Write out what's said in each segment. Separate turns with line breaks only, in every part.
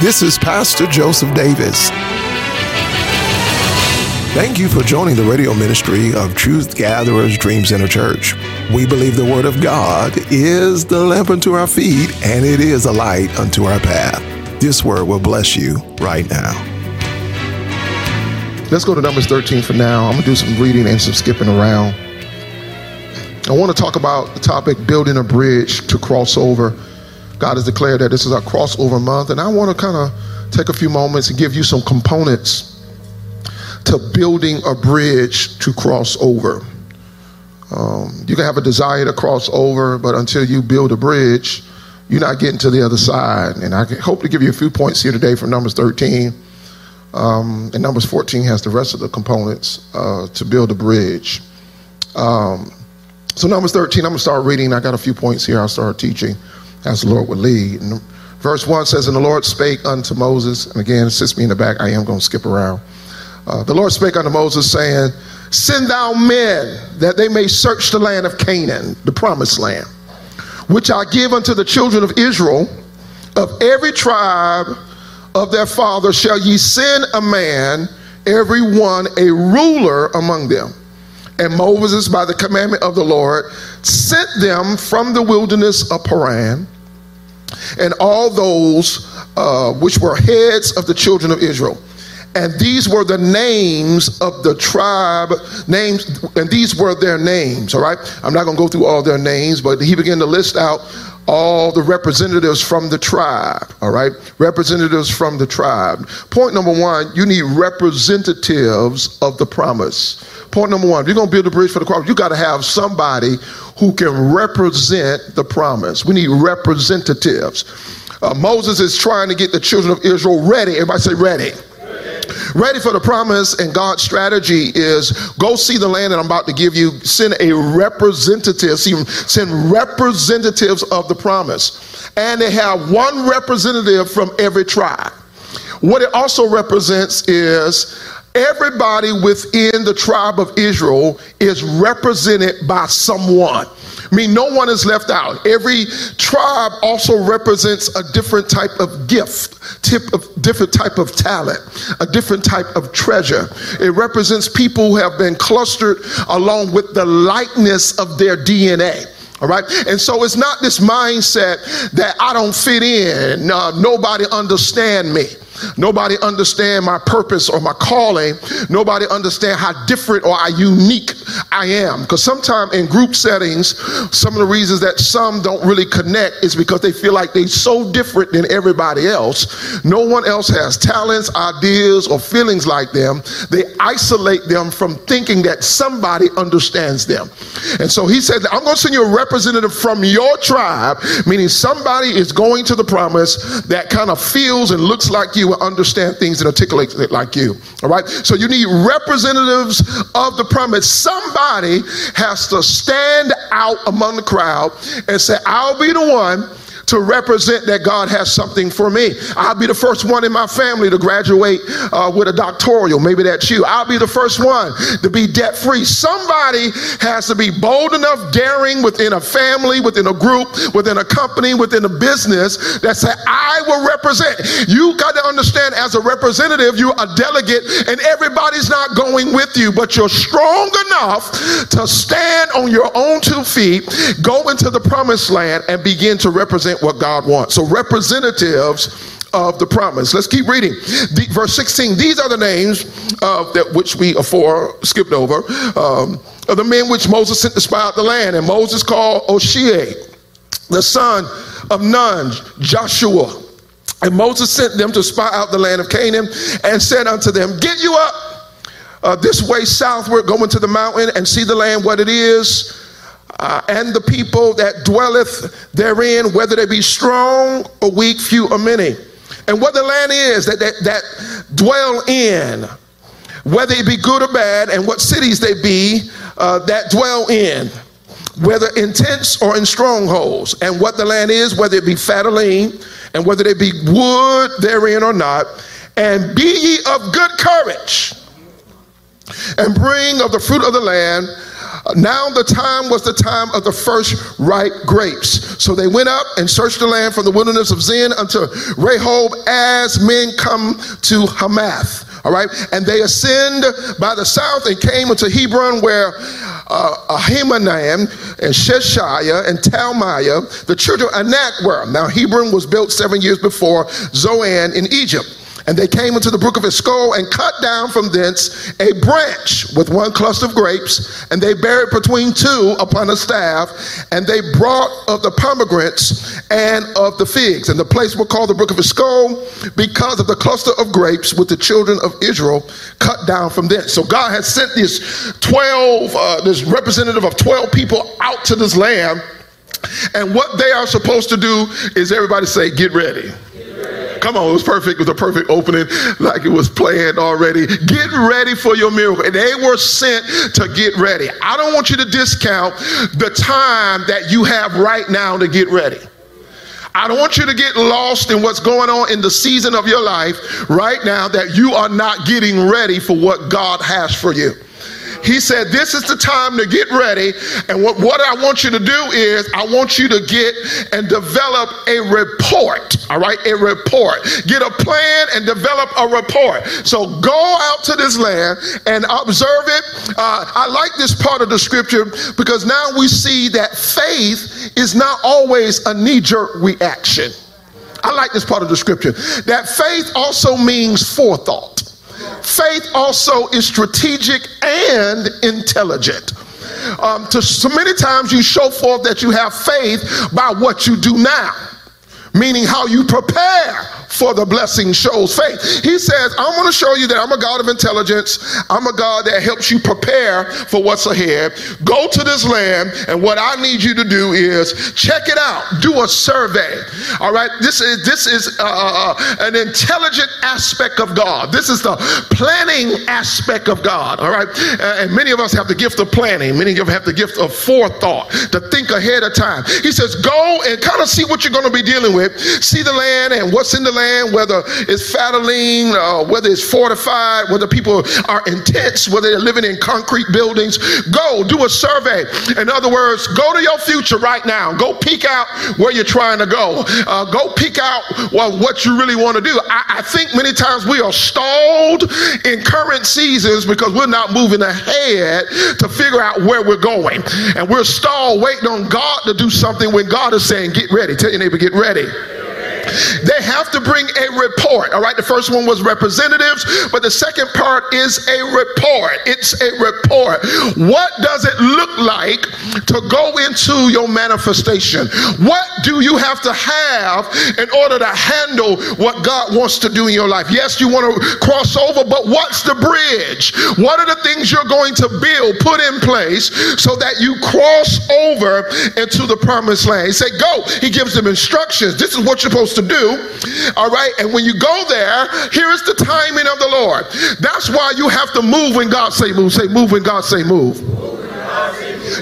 This is Pastor Joseph Davis. Thank you for joining the radio ministry of Truth Gatherers Dream Center Church. We believe the Word of God is the lamp unto our feet and it is a light unto our path. This word will bless you right now.
Let's go to Numbers 13 for now. I'm going to do some reading and some skipping around. I want to talk about the topic building a bridge to cross over. God has declared that this is our crossover month, and I want to kind of take a few moments and give you some components to building a bridge to cross over. Um, you can have a desire to cross over, but until you build a bridge, you're not getting to the other side. And I hope to give you a few points here today from Numbers 13. Um, and Numbers 14 has the rest of the components uh, to build a bridge. Um, so, Numbers 13, I'm going to start reading. I got a few points here. I'll start teaching as the Lord would lead. And verse 1 says, And the Lord spake unto Moses, and again, it sits me in the back. I am going to skip around. Uh, the Lord spake unto Moses, saying, Send thou men that they may search the land of Canaan, the promised land, which I give unto the children of Israel. Of every tribe of their father shall ye send a man, every one a ruler among them. And Moses, by the commandment of the Lord, sent them from the wilderness of Paran, and all those uh, which were heads of the children of Israel. And these were the names of the tribe, names, and these were their names, all right? I'm not gonna go through all their names, but he began to list out all the representatives from the tribe, all right? Representatives from the tribe. Point number one, you need representatives of the promise. Point number one, if you're going to build a bridge for the cross, you got to have somebody who can represent the promise. We need representatives. Uh, Moses is trying to get the children of Israel ready. Everybody say ready ready for the promise and God's strategy is go see the land that I'm about to give you send a representative send representatives of the promise and they have one representative from every tribe what it also represents is everybody within the tribe of Israel is represented by someone I mean, no one is left out. Every tribe also represents a different type of gift, tip of different type of talent, a different type of treasure. It represents people who have been clustered along with the likeness of their DNA. All right. And so it's not this mindset that I don't fit in. Uh, nobody understand me. Nobody understand my purpose or my calling. Nobody understand how different or how unique I am. Because sometimes in group settings, some of the reasons that some don't really connect is because they feel like they're so different than everybody else. No one else has talents, ideas, or feelings like them. They isolate them from thinking that somebody understands them. And so he said, I'm going to send you a representative from your tribe, meaning somebody is going to the promise that kind of feels and looks like you will understand things and articulate it like you. All right. So you need representatives of the promise. Somebody has to stand out among the crowd and say, I'll be the one to represent that God has something for me. I'll be the first one in my family to graduate uh, with a doctoral. Maybe that's you. I'll be the first one to be debt free. Somebody has to be bold enough, daring within a family, within a group, within a company, within a business that say, I will represent. You got to understand as a representative, you're a delegate and everybody's not going with you, but you're strong enough to stand on your own two feet, go into the promised land and begin to represent what God wants. So, representatives of the promise. Let's keep reading. The, verse 16. These are the names uh, that which we afore skipped over um, of the men which Moses sent to spy out the land. And Moses called Oshea, the son of Nun, Joshua. And Moses sent them to spy out the land of Canaan and said unto them, Get you up uh, this way southward, go into the mountain and see the land, what it is uh, and the people that dwelleth therein, whether they be strong or weak, few or many. And what the land is that, that, that dwell in, whether it be good or bad, and what cities they be uh, that dwell in, whether in tents or in strongholds, and what the land is, whether it be fat or lean, and whether they be wood therein or not. And be ye of good courage, and bring of the fruit of the land Now the time was the time of the first ripe grapes. So they went up and searched the land from the wilderness of Zin unto Rehob as men come to Hamath. All right, and they ascend by the south and came into Hebron, where uh, and Sheshaiah and Talmaiah, the children of Anak, were. Now Hebron was built seven years before Zoan in Egypt. And they came into the brook of Eshcol and cut down from thence a branch with one cluster of grapes, and they buried between two upon a staff, and they brought of the pomegranates and of the figs. And the place was called the brook of Eshcol because of the cluster of grapes with the children of Israel cut down from thence. So God has sent this 12, uh, this representative of 12 people out to this land. And what they are supposed to do is everybody say, get ready. Come on, it was perfect. It was a perfect opening, like it was planned already. Get ready for your miracle. And they were sent to get ready. I don't want you to discount the time that you have right now to get ready. I don't want you to get lost in what's going on in the season of your life right now that you are not getting ready for what God has for you. He said, This is the time to get ready. And what, what I want you to do is, I want you to get and develop a report. All right, a report. Get a plan and develop a report. So go out to this land and observe it. Uh, I like this part of the scripture because now we see that faith is not always a knee jerk reaction. I like this part of the scripture. That faith also means forethought. Faith also is strategic and intelligent. Um, to, so many times you show forth that you have faith by what you do now, meaning how you prepare for the blessing shows faith. He says, I'm going to show you that I'm a God of intelligence. I'm a God that helps you prepare for what's ahead. Go to this land, and what I need you to do is check it out. Do a survey. All right. This is this is uh, uh, uh an intelligent aspect of God. This is the planning aspect of God. All right. Uh, and many of us have the gift of planning. Many of us have the gift of forethought to think ahead of time. He says, go and kind of see what you're going to be dealing with. See the land and what's in the land whether it's Fataline, uh, whether it's fortified, whether people are intense, whether they're living in concrete buildings. Go do a survey. In other words, go to your future right now. Go peek out where you're trying to go. Uh, go peek out well, what you really want to do. I, I think many times we are stalled in current seasons because we're not moving ahead to figure out where we're going. And we're stalled waiting on God to do something when God is saying, Get ready. Tell your neighbor, get ready. They have to bring a report. All right, the first one was representatives, but the second part is a report. It's a report. What does it look like to go into your manifestation? What do you have to have in order to handle what God wants to do in your life? Yes, you want to cross over, but what's the bridge? What are the things you're going to build, put in place so that you cross over into the promised land? He said, Go. He gives them instructions. This is what you're supposed to do. All right. And when you go there, here is the timing of the Lord. That's why you have to move when God say move. Say move when God say move.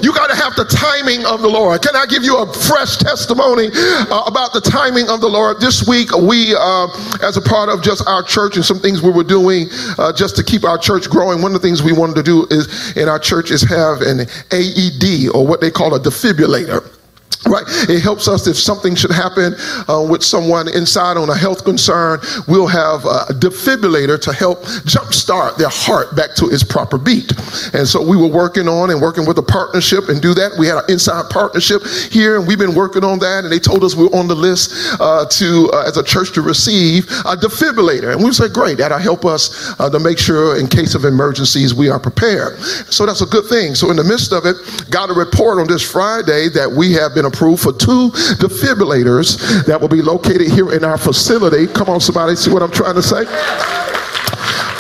You got to have the timing of the Lord. Can I give you a fresh testimony uh, about the timing of the Lord? This week, we, uh, as a part of just our church and some things we were doing uh, just to keep our church growing, one of the things we wanted to do is in our church is have an AED or what they call a defibrillator. Right. It helps us if something should happen uh, with someone inside on a health concern, we'll have a defibrillator to help jumpstart their heart back to its proper beat. And so we were working on and working with a partnership and do that. We had an inside partnership here and we've been working on that. And they told us we are on the list uh, to, uh, as a church, to receive a defibrillator. And we said, great, that'll help us uh, to make sure in case of emergencies we are prepared. So that's a good thing. So in the midst of it, got a report on this Friday that we have been approved for two defibrillators that will be located here in our facility. Come on, somebody, see what I'm trying to say?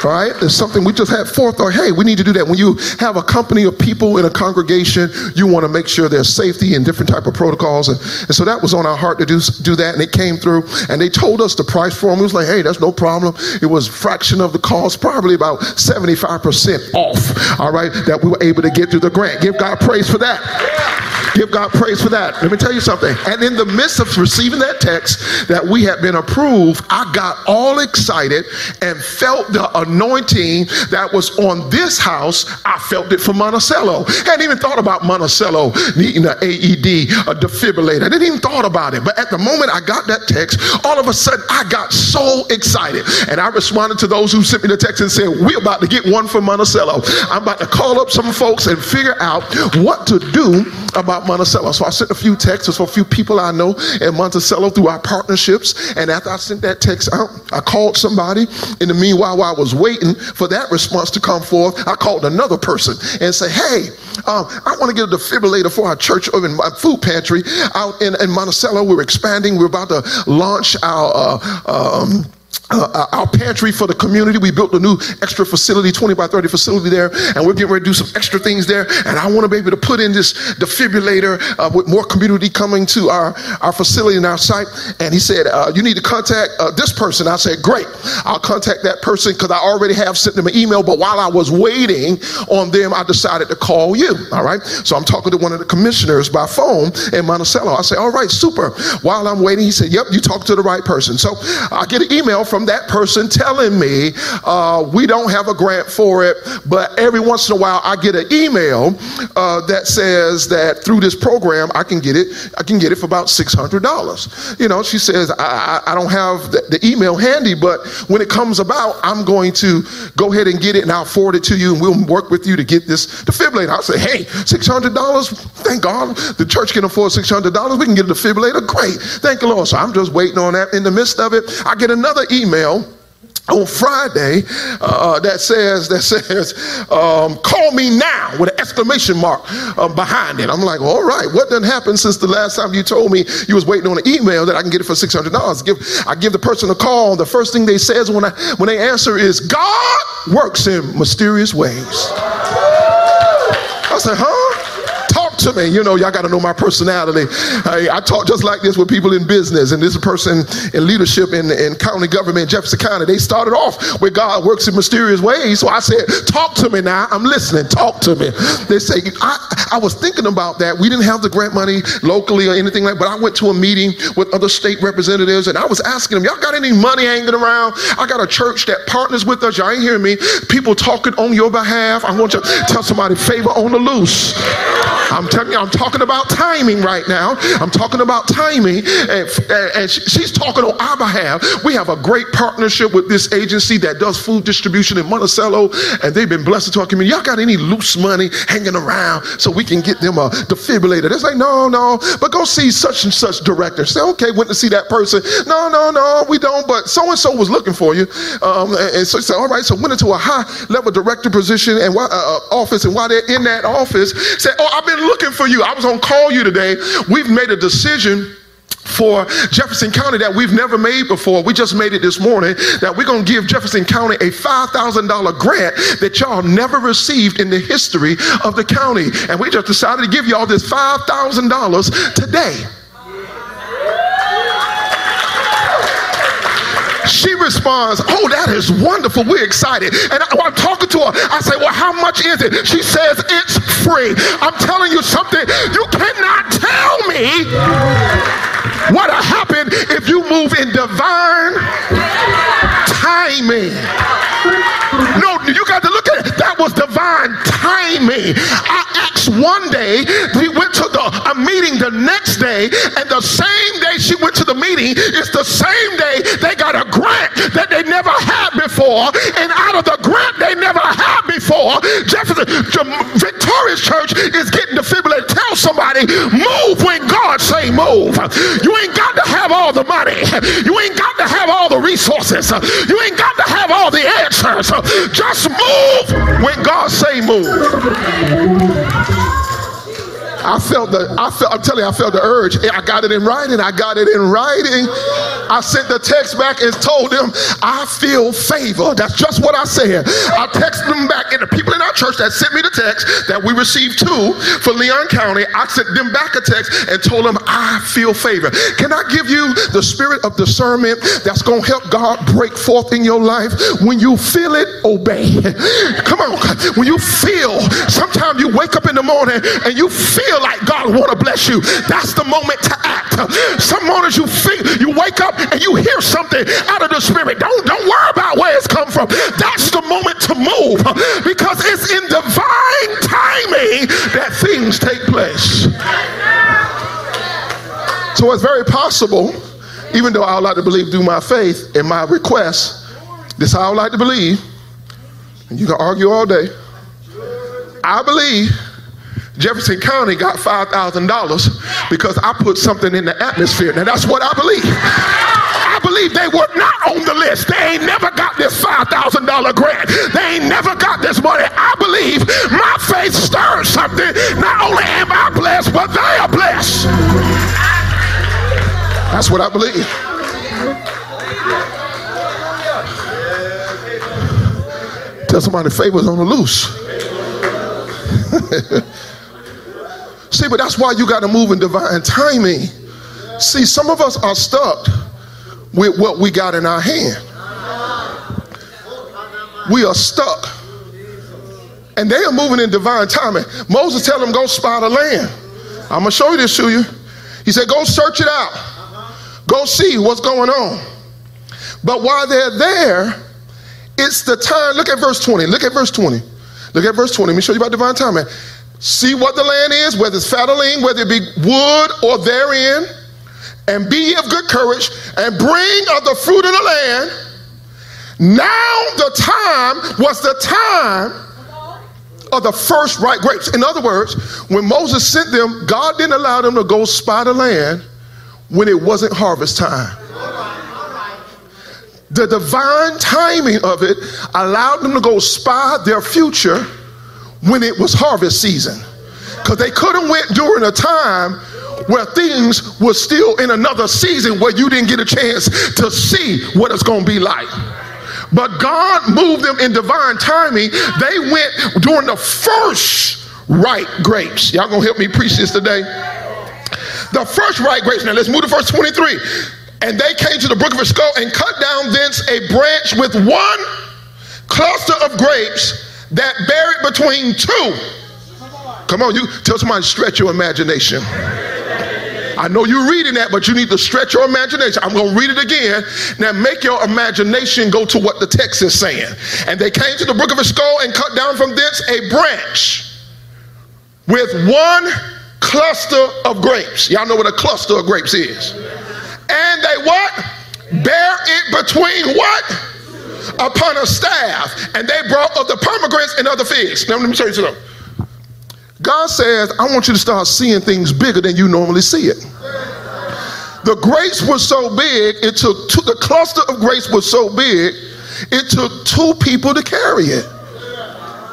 All right, there's something we just had forethought. Hey, we need to do that. When you have a company of people in a congregation, you want to make sure there's safety and different type of protocols. And, and so that was on our heart to do, do that. And it came through and they told us the price for them. It was like, hey, that's no problem. It was fraction of the cost, probably about 75% off. All right, that we were able to get through the grant. Give God praise for that. Give God praise for that. Let me tell you something. And in the midst of receiving that text that we had been approved, I got all excited and felt the anointing that was on this house. I felt it for Monticello. Hadn't even thought about Monticello needing an AED, a defibrillator. I didn't even thought about it. But at the moment I got that text, all of a sudden I got so excited. And I responded to those who sent me the text and said, We're about to get one for Monticello. I'm about to call up some folks and figure out what to do about Monticello. So I sent a few texts for a few people I know in Monticello through our partnerships. And after I sent that text out, I called somebody. In the meanwhile, while I was waiting for that response to come forth, I called another person and say, Hey, um, I want to get a defibrillator for our church or in my food pantry out in, in Monticello. We're expanding. We're about to launch our uh, um, uh, our pantry for the community. We built a new extra facility, 20 by 30 facility there, and we're getting ready to do some extra things there. And I want to be able to put in this defibrillator uh, with more community coming to our, our facility and our site. And he said, uh, You need to contact uh, this person. I said, Great. I'll contact that person because I already have sent them an email. But while I was waiting on them, I decided to call you. All right. So I'm talking to one of the commissioners by phone in Monticello. I say, All right, super. While I'm waiting, he said, Yep, you talked to the right person. So I get an email from that person telling me uh, we don't have a grant for it, but every once in a while I get an email uh, that says that through this program I can get it. I can get it for about six hundred dollars. You know, she says I, I, I don't have the, the, email handy, but when it comes about, I'm going to go ahead and get it, and I'll forward it to you, and we'll work with you to get this defibrillator. I say, hey, six hundred dollars. Thank God the church can afford six hundred dollars. We can get a defibrillator. Great. Thank you, Lord. So I'm just waiting on that. In the midst of it, I get another email email on Friday uh, that says that says um, call me now with an exclamation mark uh, behind it. I'm like, all right, what done happened since the last time you told me you was waiting on an email that I can get it for six hundred dollars? Give I give the person a call. The first thing they says when I when they answer is God works in mysterious ways. I said, huh? To me. You know, y'all got to know my personality. I, I, talk just like this with people in business, and this person in leadership in, in county government, Jefferson County. They started off with God works in mysterious ways. So I said, Talk to me now. I'm listening. Talk to me. They say, I, I was thinking about that. We didn't have the grant money locally or anything like that, but I went to a meeting with other state representatives, and I was asking them, Y'all got any money hanging around? I got a church that partners with us. Y'all ain't hearing me. People talking on your behalf. I want you to tell somebody favor on the loose. I'm telling you, I'm talking about timing right now. I'm talking about timing. And, and she's talking on our behalf. We have a great partnership with this agency that does food distribution in Monticello, and they've been blessed to our community. Y'all got any loose money hanging around so we can get them a defibrillator? They say, no, no, but go see such and such director. Say, okay, went to see that person. No, no, no, we don't, but so and so was looking for you. Um, and so he said, all right, so went into a high level director position and uh, uh, office, and while they're in that office, said, oh, I've been looking for you. I was on call you today. We've made a decision for Jefferson County that we've never made before. We just made it this morning that we're going to give Jefferson County a $5,000 grant that y'all never received in the history of the county. And we just decided to give y'all this $5,000 today. She responds, Oh, that is wonderful. We're excited. And I, am talking to her, I say, Well, how much is it? She says, It's free. I'm telling you something. You cannot tell me what'll happen if you move in divine timing. No, you got to look at it. That was divine timing. I asked one day, we went to the, a meeting the next day, and the same day she went to the meeting, it's the same day they got a grant that they never had before. And out of the grant they never had before, Jefferson, Victorious Church is getting the defibrillated. Tell somebody, move when God say move. You ain't got to have all the money. You ain't got to have all the resources. You ain't got to have all the answers. Just move when God say move. I felt the, I felt, I'm telling you, I felt the urge. I got it in writing. I got it in writing. I sent the text back and told them, I feel favor. That's just what I said. I texted them back, and the people in our church that sent me the text that we received two for Leon County, I sent them back a text and told them, I feel favor. Can I give you the spirit of discernment that's going to help God break forth in your life? When you feel it, obey. Come on. When you feel, sometimes you wake up in the morning and you feel feel like God want to bless you, that's the moment to act. Some mornings you feel you wake up and you hear something out of the spirit. Don't don't worry about where it's come from. That's the moment to move because it's in divine timing that things take place. So it's very possible, even though I would like to believe through my faith and my request, this I would like to believe, and you can argue all day. I believe Jefferson County got $5,000 because I put something in the atmosphere. Now that's what I believe. I believe they were not on the list. They ain't never got this $5,000 grant. They ain't never got this money. I believe my faith stirs something. Not only am I blessed, but they are blessed. That's what I believe. Tell somebody favors on the loose. See, but that's why you got to move in divine timing. See, some of us are stuck with what we got in our hand. We are stuck. And they are moving in divine timing. Moses tell them, go spy the land. I'm going to show you this to you. He said, go search it out. Go see what's going on. But while they're there, it's the time. Look at verse 20. Look at verse 20. Look at verse 20. Let me show you about divine timing. See what the land is, whether it's fat or lean, whether it be wood or therein, and be of good courage, and bring of the fruit of the land. Now the time was the time of the first ripe grapes. In other words, when Moses sent them, God didn't allow them to go spy the land when it wasn't harvest time. The divine timing of it allowed them to go spy their future when it was harvest season. Because they could have went during a time where things were still in another season where you didn't get a chance to see what it's going to be like. But God moved them in divine timing. They went during the first ripe grapes. Y'all gonna help me preach this today? The first ripe grapes. Now let's move to verse 23. And they came to the brook of Eshcol and cut down thence a branch with one cluster of grapes that buried between two. Come on, you tell somebody stretch your imagination. I know you're reading that, but you need to stretch your imagination. I'm going to read it again. Now make your imagination go to what the text is saying. And they came to the brook of Eshcol and cut down from thence a branch with one cluster of grapes. Y'all know what a cluster of grapes is and they what? Bear it between what? Upon a staff. And they brought of the pomegranates and other figs. Now let me show you something. God says, I want you to start seeing things bigger than you normally see it. The grapes were so big, it took two, the cluster of grapes was so big, it took two people to carry it.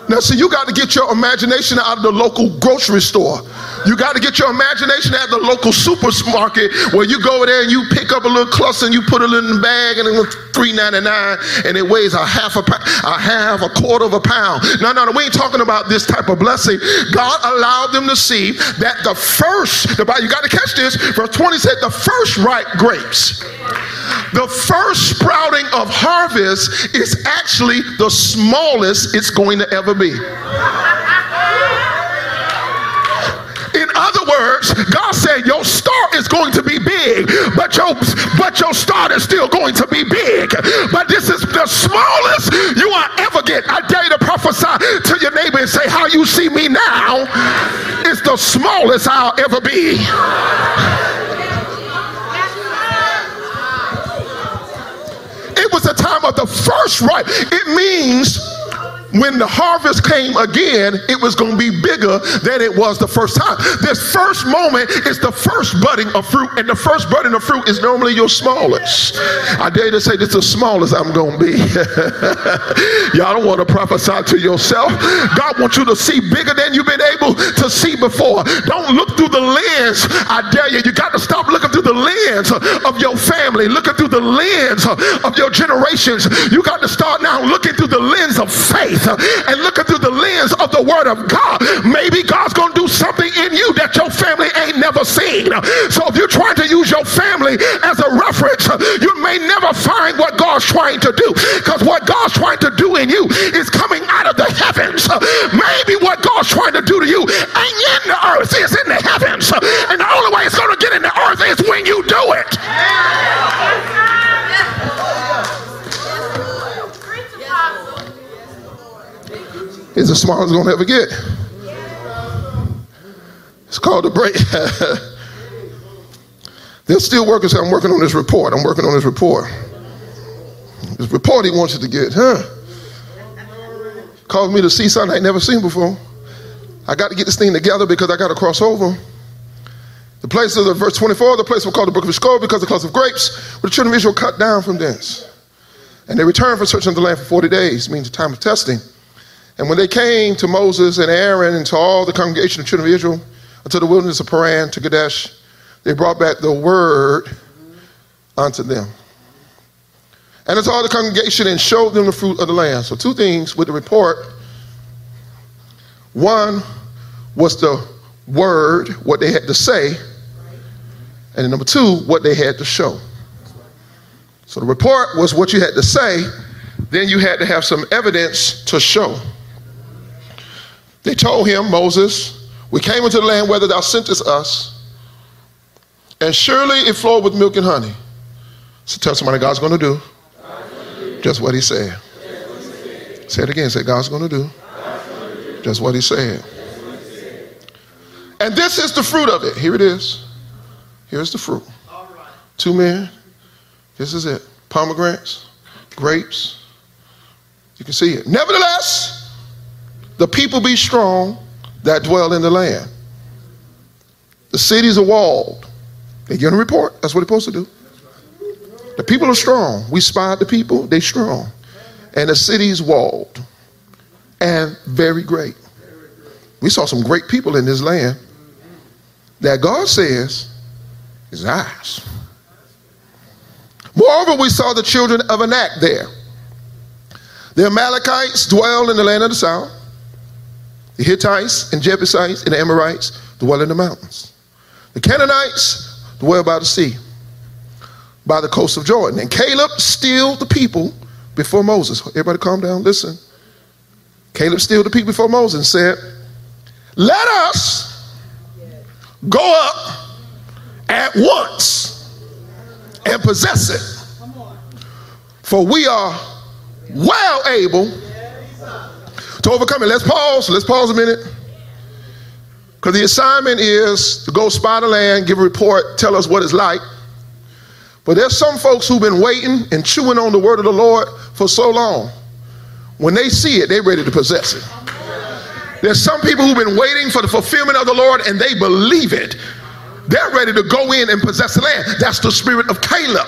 Now, see, you got to get your imagination out of the local grocery store. You got to get your imagination at the local supermarket where you go there and you pick up a little cluster and you put it in the bag and it's three ninety nine and it weighs a half a, a half a quarter of a pound. No, no, no, we ain't talking about this type of blessing. God allowed them to see that the first, the Bible, you got to catch this. Verse twenty said the first ripe grapes. The first sprouting of harvest is actually the smallest it's going to ever be. In other words, God said your start is going to be big, but your but your start is still going to be big. But this is the smallest you will ever get. I dare you to prophesy to your neighbor and say, How you see me now is the smallest I'll ever be. It was the time of the first right. It means when the harvest came again, it was going to be bigger than it was the first time. This first moment is the first budding of fruit, and the first budding of fruit is normally your smallest. I dare to say this is the smallest I'm going to be. Y'all don't want to prophesy to yourself. God wants you to see bigger than you've been able to see before. Don't look through the lens. I dare you. You got to stop looking through the lens of your family, looking through the lens of your generations. You got to start now looking through the lens of faith and looking through the lens of the word of God, maybe God's going to do something in you that your family ain't never seen. So if you're trying to use your your family as a reference, you may never find what God's trying to do. Because what God's trying to do in you is coming out of the heavens. Maybe what God's trying to do to you ain't in the earth, it's in the heavens. And the only way it's going to get in the earth is when you do it. It's the smartest gonna ever get. It's called a break. They're still working, so I'm working on this report. I'm working on this report. This report he wants you to get, huh? Caused me to see something I never seen before. I got to get this thing together because I got to cross over. The place of the verse 24, the place was called the Brook of Eshcol because the cloth of grapes, where the children of Israel cut down from thence. And they returned from searching the land for 40 days, means the time of testing. And when they came to Moses and Aaron and to all the congregation of children of Israel, unto the wilderness of Paran, to Kadesh, they brought back the word unto them. And it's all the congregation and showed them the fruit of the land. So, two things with the report. One was the word, what they had to say. And number two, what they had to show. So, the report was what you had to say, then you had to have some evidence to show. They told him, Moses, we came into the land whether thou sentest us, and surely it flowed with milk and honey. So tell somebody God's going to do just what he said. Say it again. Say, God's going to do just what he said. And this is the fruit of it. Here it is. Here's the fruit. Two men. This is it. Pomegranates, grapes. You can see it. Nevertheless, the people be strong that dwell in the land. The cities are walled. They get a report. That's what they're supposed to do. The people are strong. We spied the people, they strong. And the city's walled and very great. We saw some great people in this land that God says is ours. Moreover, we saw the children of Anak there. The Amalekites dwell in the land of the south. The Hittites and Jebusites and the Amorites dwell in the mountains. The Canaanites dwell by the sea, by the coast of Jordan. And Caleb stilled the people before Moses. Everybody calm down, listen. Caleb stilled the people before Moses and said, Let us go up at once and possess it. For we are well able to overcome it. Let's pause. Let's pause a minute. Because the assignment is to go spy the land, give a report, tell us what it's like. But there's some folks who've been waiting and chewing on the word of the Lord for so long. When they see it, they're ready to possess it. There's some people who've been waiting for the fulfillment of the Lord and they believe it. They're ready to go in and possess the land. That's the spirit of Caleb.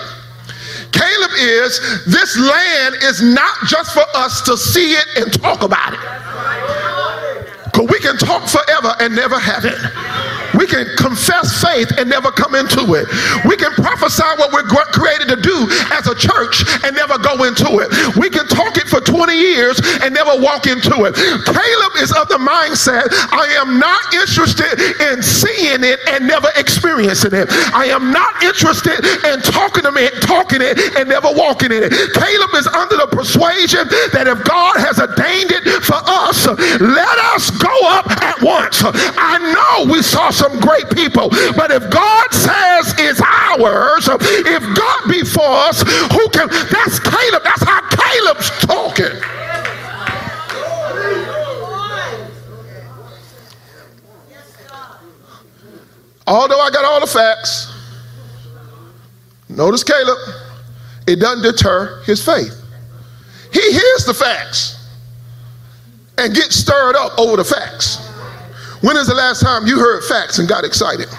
Caleb is this land is not just for us to see it and talk about it. Because we can talk forever and never have it. We can confess faith and never come into it. We can prophesy what we're created to do as a church and never go into it. We can talk it for 20 years and never walk into it. Caleb is of the mindset I am not interested in seeing it and never experiencing it. I am not interested in talking to it, talking it and never walking in it. Caleb is under the persuasion that if God has ordained it for us, let us go up at once. I know we saw some great people. But if God says it's ours, if God be for us, who can? That's Caleb. That's how Caleb's talking. Although I got all the facts, notice Caleb, it doesn't deter his faith. He hears the facts and gets stirred up over the facts. When is the last time you heard facts and got excited?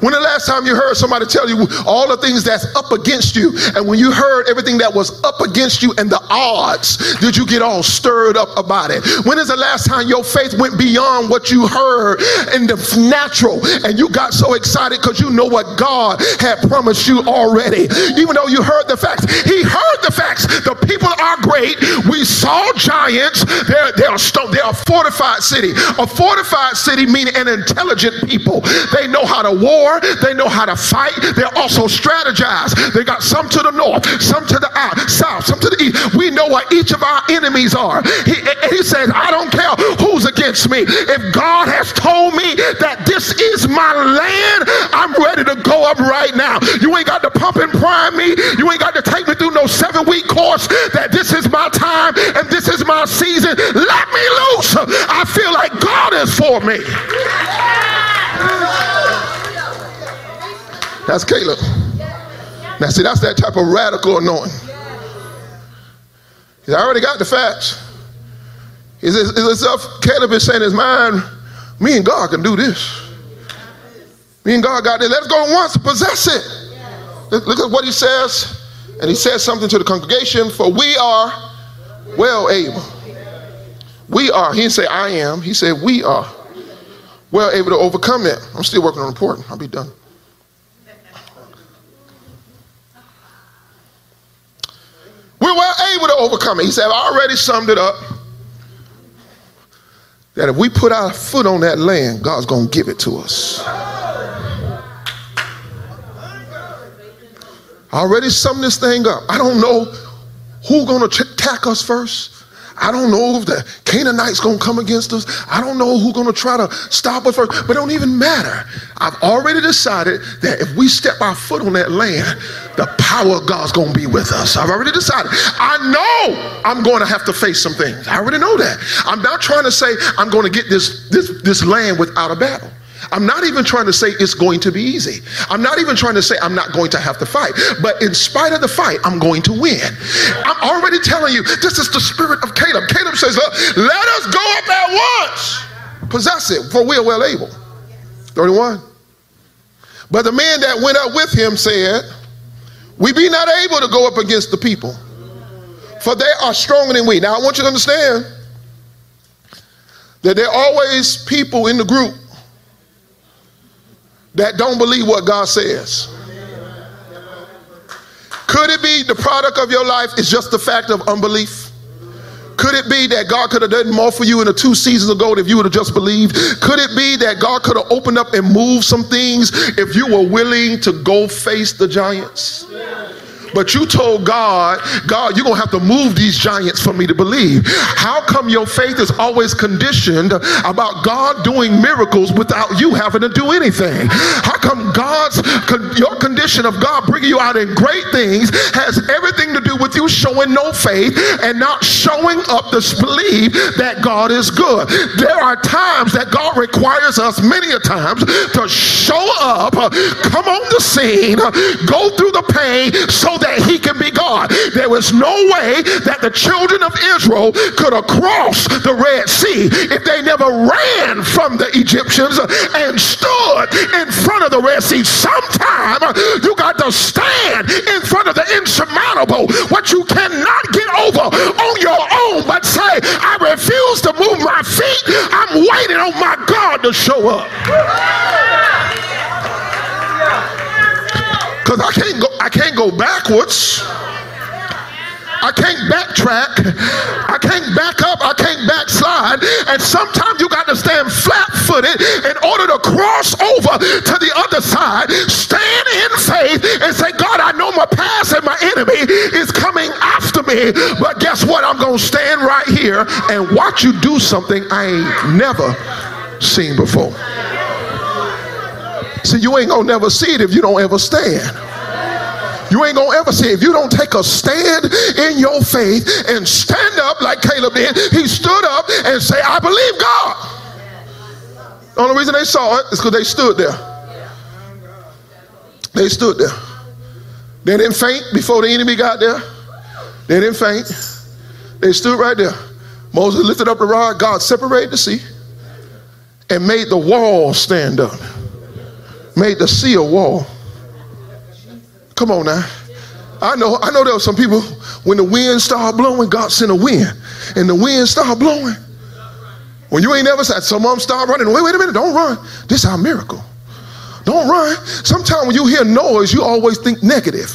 When the last time you heard somebody tell you all the things that's up against you, and when you heard everything that was up against you and the odds, did you get all stirred up about it? When is the last time your faith went beyond what you heard in the natural and you got so excited because you know what God had promised you already? Even though you heard the facts, He heard the facts. The people are great. We saw giants. They're, they're, they're a fortified city. A fortified city meaning an intelligent people. They know how to war war, they know how to fight, They're also strategize. They got some to the north, some to the south, some to the east. We know what each of our enemies are. He, he says, I don't care who's against me. If God has told me that this is my land, I'm ready to go up right now. You ain't got to pump and prime me. You ain't got to take me through no seven week course that this is my time and this is my season. Let me loose. I feel like God is for me. That's Caleb. Now, see, that's that type of radical anointing. He's already got the facts. Is if Caleb is saying in his mind, me and God can do this. Me and God got it. Let's go once, possess it. Look, look at what he says. And he says something to the congregation, for we are well able. We are. He didn't say I am. He said we are well able to overcome it. I'm still working on reporting. I'll be done. We're well able to overcome it. He said, I've already summed it up. That if we put our foot on that land, God's going to give it to us. I already summed this thing up. I don't know who's going to attack us first. I don't know if the Canaanites to come against us. I don't know who's to try to stop us first, but it don't even matter. I've already decided that if we step our foot on that land, the power of God's to be with us. I've already decided. I know I'm to have to face some things. I already know that. I'm not trying to say I'm to get this, this, this land without a battle. I'm not even trying to say it's going to be easy. I'm not even trying to say I'm not going to have to fight. But in spite of the fight, I'm going to win. I'm already telling you, this is the spirit of Caleb. Caleb says, Look, let us go up at once. Possess it, for we are well able. 31. But the man that went up with him said, We be not able to go up against the people, for they are stronger than we. Now, I want you to understand that there are always people in the group that don't believe what God says. Could it be the product of your life is just the fact of unbelief? Could it be that God could have done more for you in the two seasons ago if you would have just believed? Could it be that God could have opened up and moved some things if you were willing to go face the giants? But you told God, God, you're going to have to move these giants for me to believe. How come your faith is always conditioned about God doing miracles without you having to do anything? How come God's, your condition of God bringing you out in great things has everything to do with you showing no faith and not showing up to believe that God is good? There are times that God requires us many a times to show up, come on the scene, go through the pain so that he can be God. There was no way that the children of Israel could have crossed the Red Sea if they never ran from the Egyptians and stood in front of the Red Sea. Sometime you got to stand in front of the insurmountable, what you cannot get over on your own, but say, I refuse to move my feet. I'm waiting on my God to show up. Because I can't go, I can't go backwards. I can't backtrack. I can't back up. I can't backslide. And sometimes you got to stand flat footed in order to cross over to the other side. Stand in faith and say, God, I know my past and my enemy is coming after me. But guess what? I'm going to stand right here and watch you do something I ain't never seen before. See, you ain't gonna never see it if you don't ever stand. You ain't gonna ever see it if you don't take a stand in your faith and stand up like Caleb did. He stood up and say, I believe God. The only reason they saw it is because they stood there. They stood there. They didn't faint before the enemy got there. They didn't faint. They stood right there. Moses lifted up the rod. God separated the sea and made the wall stand up made the sea a wall. Come on now. I know, I know there were some people when the wind started blowing, God sent a wind, and the wind started blowing. When you ain't never said, some of them start running. Wait, wait a minute, don't run. This is our miracle. Don't run. Sometimes when you hear noise, you always think negative.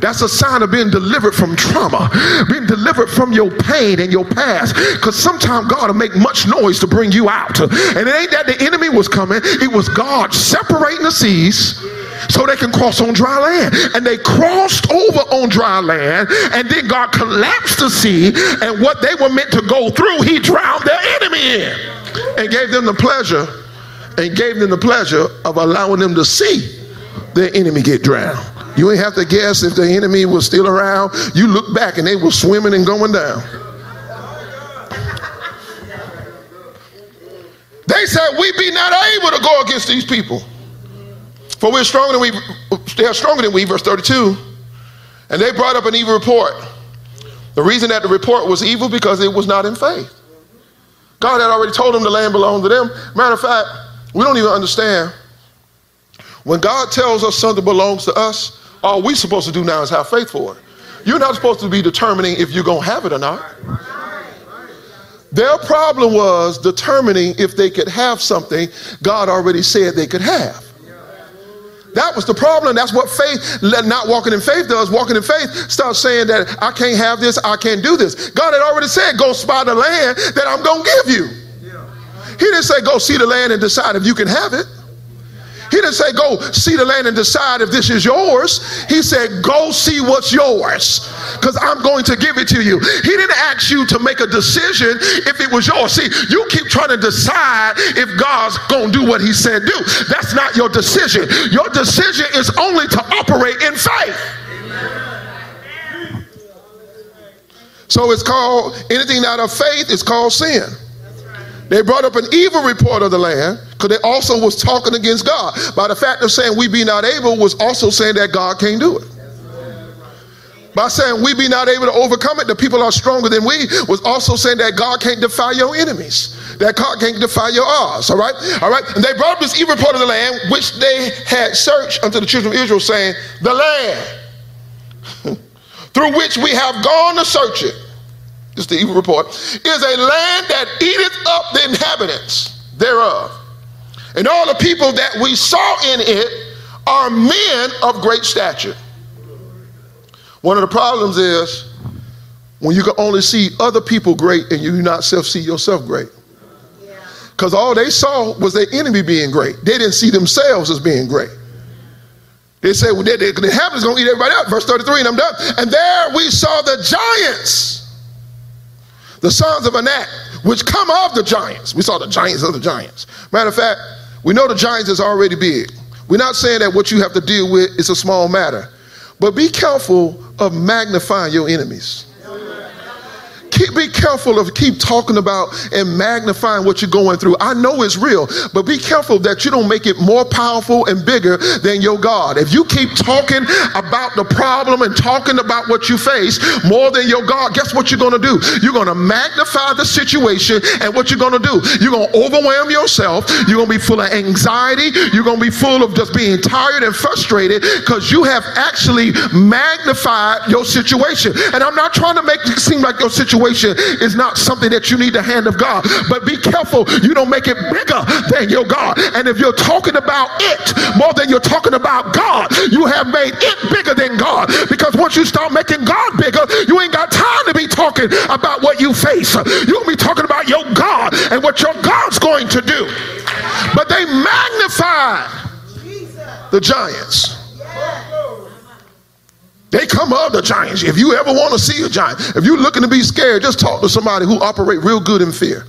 That's a sign of being delivered from trauma, being delivered from your pain and your past. Because sometimes God will make much noise to bring you out. And it ain't that the enemy was coming, it was God separating the seas so they can cross on dry land. And they crossed over on dry land, and then God collapsed the sea, and what they were meant to go through, He drowned their enemy in and gave them the pleasure and gave them the pleasure of allowing them to see their enemy get drowned. You ain't have to guess if the enemy was still around. You look back and they were swimming and going down. They said, We be not able to go against these people. For we're stronger than we they are stronger than we, verse 32. And they brought up an evil report. The reason that the report was evil because it was not in faith. God had already told them the land belonged to them. Matter of fact, we don't even understand. When God tells us something belongs to us, all we're supposed to do now is have faith for it. You're not supposed to be determining if you're going to have it or not. Their problem was determining if they could have something God already said they could have. That was the problem. That's what faith, not walking in faith does. Walking in faith starts saying that I can't have this, I can't do this. God had already said, go spy the land that I'm going to give you. He didn't say, go see the land and decide if you can have it. He didn't say, go see the land and decide if this is yours. He said, go see what's yours because I'm going to give it to you. He didn't ask you to make a decision if it was yours. See, you keep trying to decide if God's going to do what he said do. That's not your decision. Your decision is only to operate in faith. So it's called anything out of faith is called sin. They brought up an evil report of the land because they also was talking against God. By the fact of saying we be not able was also saying that God can't do it. By saying we be not able to overcome it, the people are stronger than we, was also saying that God can't defy your enemies. That God can't defy your odds. All right? All right. And they brought up this evil report of the land, which they had searched unto the children of Israel, saying, The land through which we have gone to search it this is the evil report, is a land that eateth up the inhabitants thereof. And all the people that we saw in it are men of great stature. One of the problems is when you can only see other people great and you do not self see yourself great. Because all they saw was their enemy being great. They didn't see themselves as being great. They said, well, the inhabitants going to eat everybody up. Verse 33, and I'm done. And there we saw the giants the sons of Anak, which come of the giants. We saw the giants of the giants. Matter of fact, we know the giants is already big. We're not saying that what you have to deal with is a small matter, but be careful of magnifying your enemies keep, be careful of keep talking about and magnifying what you're going through. I know it's real, but be careful that you don't make it more powerful and bigger than your God. If you keep talking about the problem and talking about what you face more than your God, guess what you're going to do? You're going to magnify the situation, and what you're going to do? You're going to overwhelm yourself. You're going to be full of anxiety. You're going to be full of just being tired and frustrated because you have actually magnified your situation. And I'm not trying to make it seem like your situation situation is not something that you need the hand of God. But be careful you don't make it bigger than your God. And if you're talking about it more than you're talking about God, you have made it bigger than God. Because once you start making God bigger, you ain't got time to be talking about what you face. You'll be talking about your God and what your God's going to do. But they magnified the giants. They come of the giants. If you ever want to see a giant, if you're looking to be scared, just talk to somebody who operate real good in fear.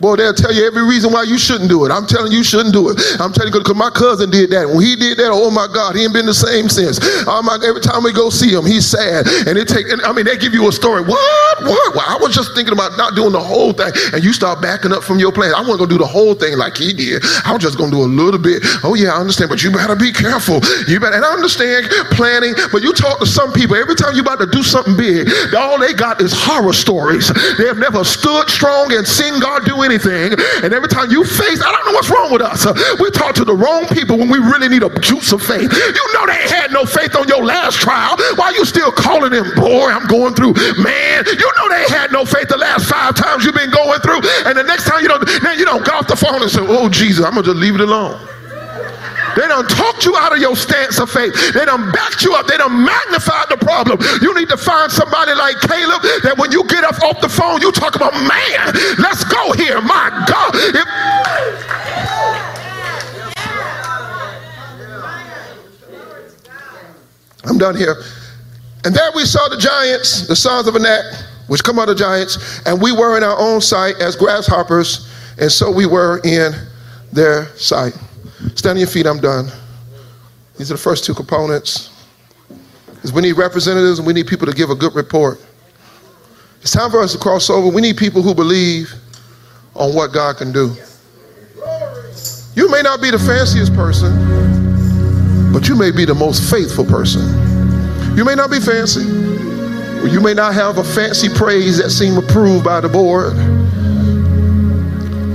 Boy, they'll tell you every reason why you shouldn't do it. I'm telling you, you shouldn't do it. I'm telling you because my cousin did that. When he did that, oh my God, he ain't been the same since. Oh my, every time we go see him, he's sad. And it take, and, I mean, they give you a story. What? What? Well, I was just thinking about not doing the whole thing. And you start backing up from your plan. I want to go do the whole thing like he did. I was just to do a little bit. Oh yeah, I understand, but you better be careful. You better, and I understand planning, but you talk to some people, every time you're about to do something big, all they got is horror stories. They have never stood strong and seen God do anything. And every time you face, I don't know what's wrong with us. We talk to the wrong people when we really need a juice of faith. You know they had no faith on your last trial. Why you still calling them, boy, I'm going through. Man, you know they had no faith the last five times you've been going through. And the next time you don't, now you don't go off the phone and say, oh, Jesus, I'm going to just leave it alone. They done talked you out of your stance of faith. They done backed you up. They done magnified the problem. You need to find somebody like Caleb that when you get up off the phone, you talk about, man, let's go here. My God. If, I'm done here. And there we saw the giants, the sons of Anak, which come out of giants, and we were in our own sight as grasshoppers, and so we were in their sight. Stand on your feet, I'm done. These are the first two components. Because we need representatives and we need people to give a good report. It's time for us to cross over. We need people who believe on what God can do. You may not be the fanciest person, but you may be the most faithful person. You may not be fancy. You may not have a fancy praise that seem approved by the board.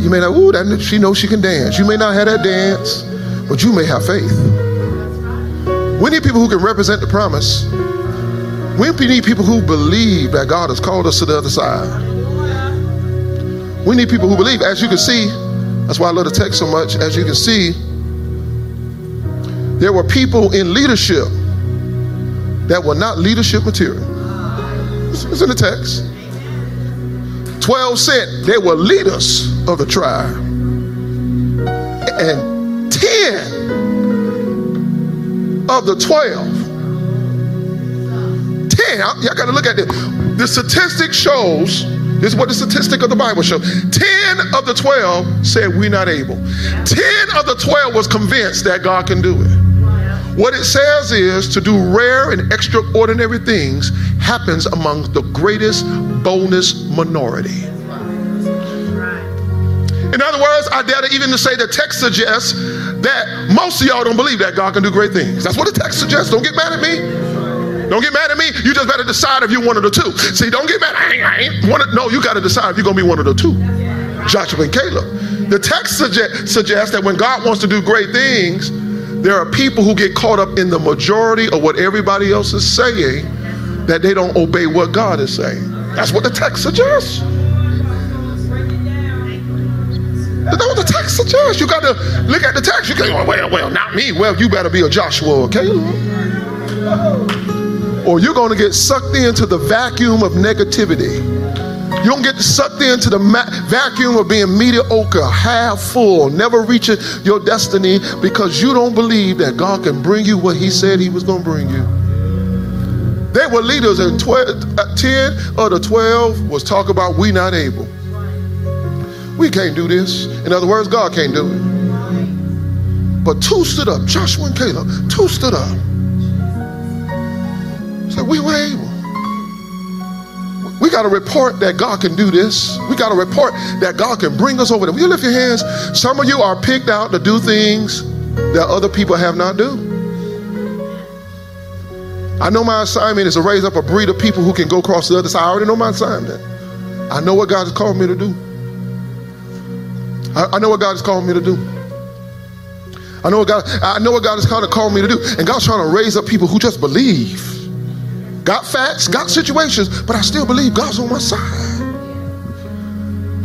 You may not, ooh, that, she knows she can dance. You may not have that dance, but you may have faith. We need people who can represent the promise. We need people who believe that God has called us to the other side. We need people who believe. As you can see, that's why I love the text so much. As you can see, there were people in leadership that were not leadership material. It's in the text. 12 said they were leaders of the tribe. And 10 of the 12, 10, y'all got to look at this. The statistic shows, this is what the statistic of the Bible shows. 10 of the 12 said, We're not able. 10 of the 12 was convinced that God can do it. What it says is to do rare and extraordinary things happens among the greatest bonus minority. In other words, I dare to even to say the text suggests that most of y'all don't believe that God can do great things. That's what the text suggests. Don't get mad at me. Don't get mad at me. You just better decide if you're one of the two. See, don't get mad. I ain't, I ain't one of, no, you got to decide if you're going to be one of the two. Joshua and Caleb. The text suggest, suggests that when God wants to do great things, there are people who get caught up in the majority of what everybody else is saying that they don't obey what God is saying. That's what the text suggests. That's what the text suggests. You got to look at the text. You can, go, well, well, not me. Well, you better be a Joshua Caleb. Or you're going to get sucked into the vacuum of negativity. You don't get sucked into the ma- vacuum of being mediocre, half full, never reaching your destiny because you don't believe that God can bring you what He said He was going to bring you. They were leaders, and 12, uh, 10 of the 12 was talk about we not able. We can't do this. In other words, God can't do it. But two stood up, Joshua and Caleb, two stood up. Said, we were able. We got to report that God can do this. We got to report that God can bring us over there. Will you lift your hands? Some of you are picked out to do things that other people have not do. I know my assignment is to raise up a breed of people who can go across the other side. I already know my assignment. I know what God has called me to do. I, I know what God has called me to do. I know what God I know what God has kind of called me to do. And God's trying to raise up people who just believe. Got facts, got situations, but I still believe God's on my side.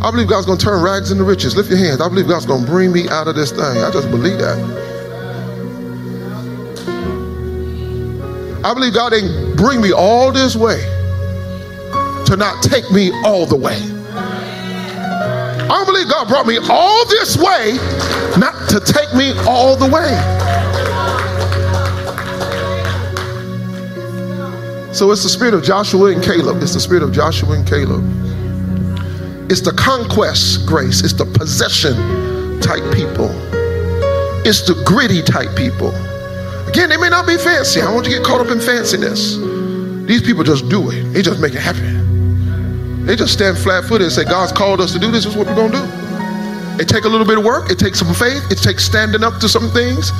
I believe God's going to turn rags into riches. Lift your hands. I believe God's going to bring me out of this thing. I just believe that. I believe God didn't bring me all this way to not take me all the way. I don't believe God brought me all this way not to take me all the way. So it's the spirit of Joshua and Caleb. It's the spirit of Joshua and Caleb. It's the conquest grace. It's the possession type people. It's the gritty type people. Again, they may not be fancy. I don't want you to get caught up in fanciness. These people just do it. They just make it happen. They just stand flat footed and say, God's called us to do this. This is what we're going to do. It take a little bit of work. It takes some faith. It takes standing up to some things,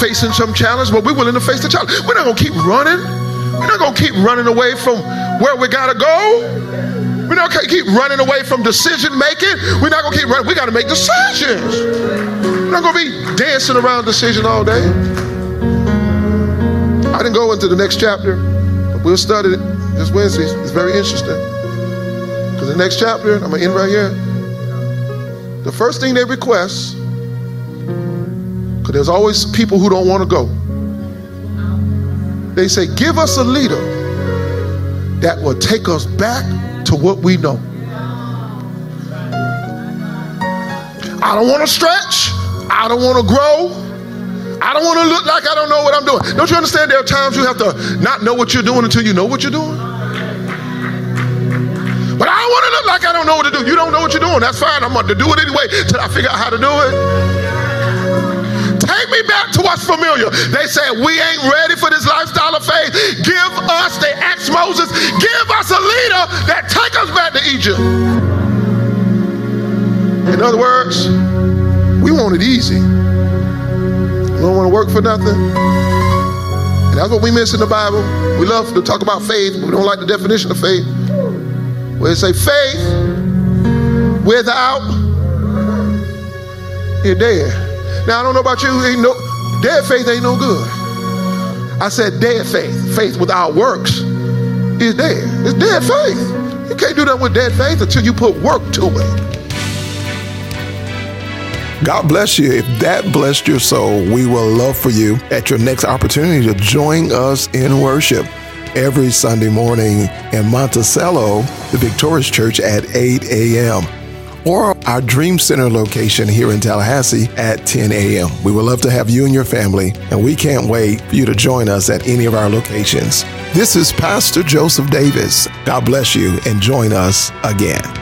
facing some challenge, but we're willing to face the challenge. We're not going to keep running. We're not going to keep running away from where we got to go. We're not going to keep running away from decision making. We're not going to keep running. We got to make decisions. We're not going to be dancing around decision all day. I didn't go into the next chapter, but we'll study it this Wednesday. It's very interesting. The next chapter, I'm going to end right here. The first thing they request, Because there's always people who don't want to go. They say, Give us a leader that will take us back to what we know. I don't want to stretch. I don't want to grow. I don't want to look like I don't know what I'm doing. Don't you understand? There are times you have to not know what you're doing until you know what you're doing. But I don't want to look like I don't know what to do. You don't know what you're doing. That's fine. I'm going to do it anyway till I figure out how to do it. Take me back to what's familiar. They said, We ain't ready for this lifestyle of faith. Give us, they asked Moses, give us a leader that take us back to Egypt. In other words, we want it easy. We don't want to work for nothing. And that's what we miss in the Bible. We love to talk about faith, but we don't like the definition of faith. Where it say faith without you're dead. Now I don't know about you, ain't no dead faith ain't no good. I said dead faith. Faith without works is dead. It's dead faith. You can't do that with dead faith until you put work to it.
God bless you. If that blessed your soul, we will love for you at your next opportunity to join us in worship every Sunday morning in Monticello, the Victorious Church at 8 a.m. or our Dream Center location here in Tallahassee at 10 a.m. We would love to have you and your family, and we can't wait for you to join us at any of our locations. This is Pastor Joseph Davis. God bless you and join us again.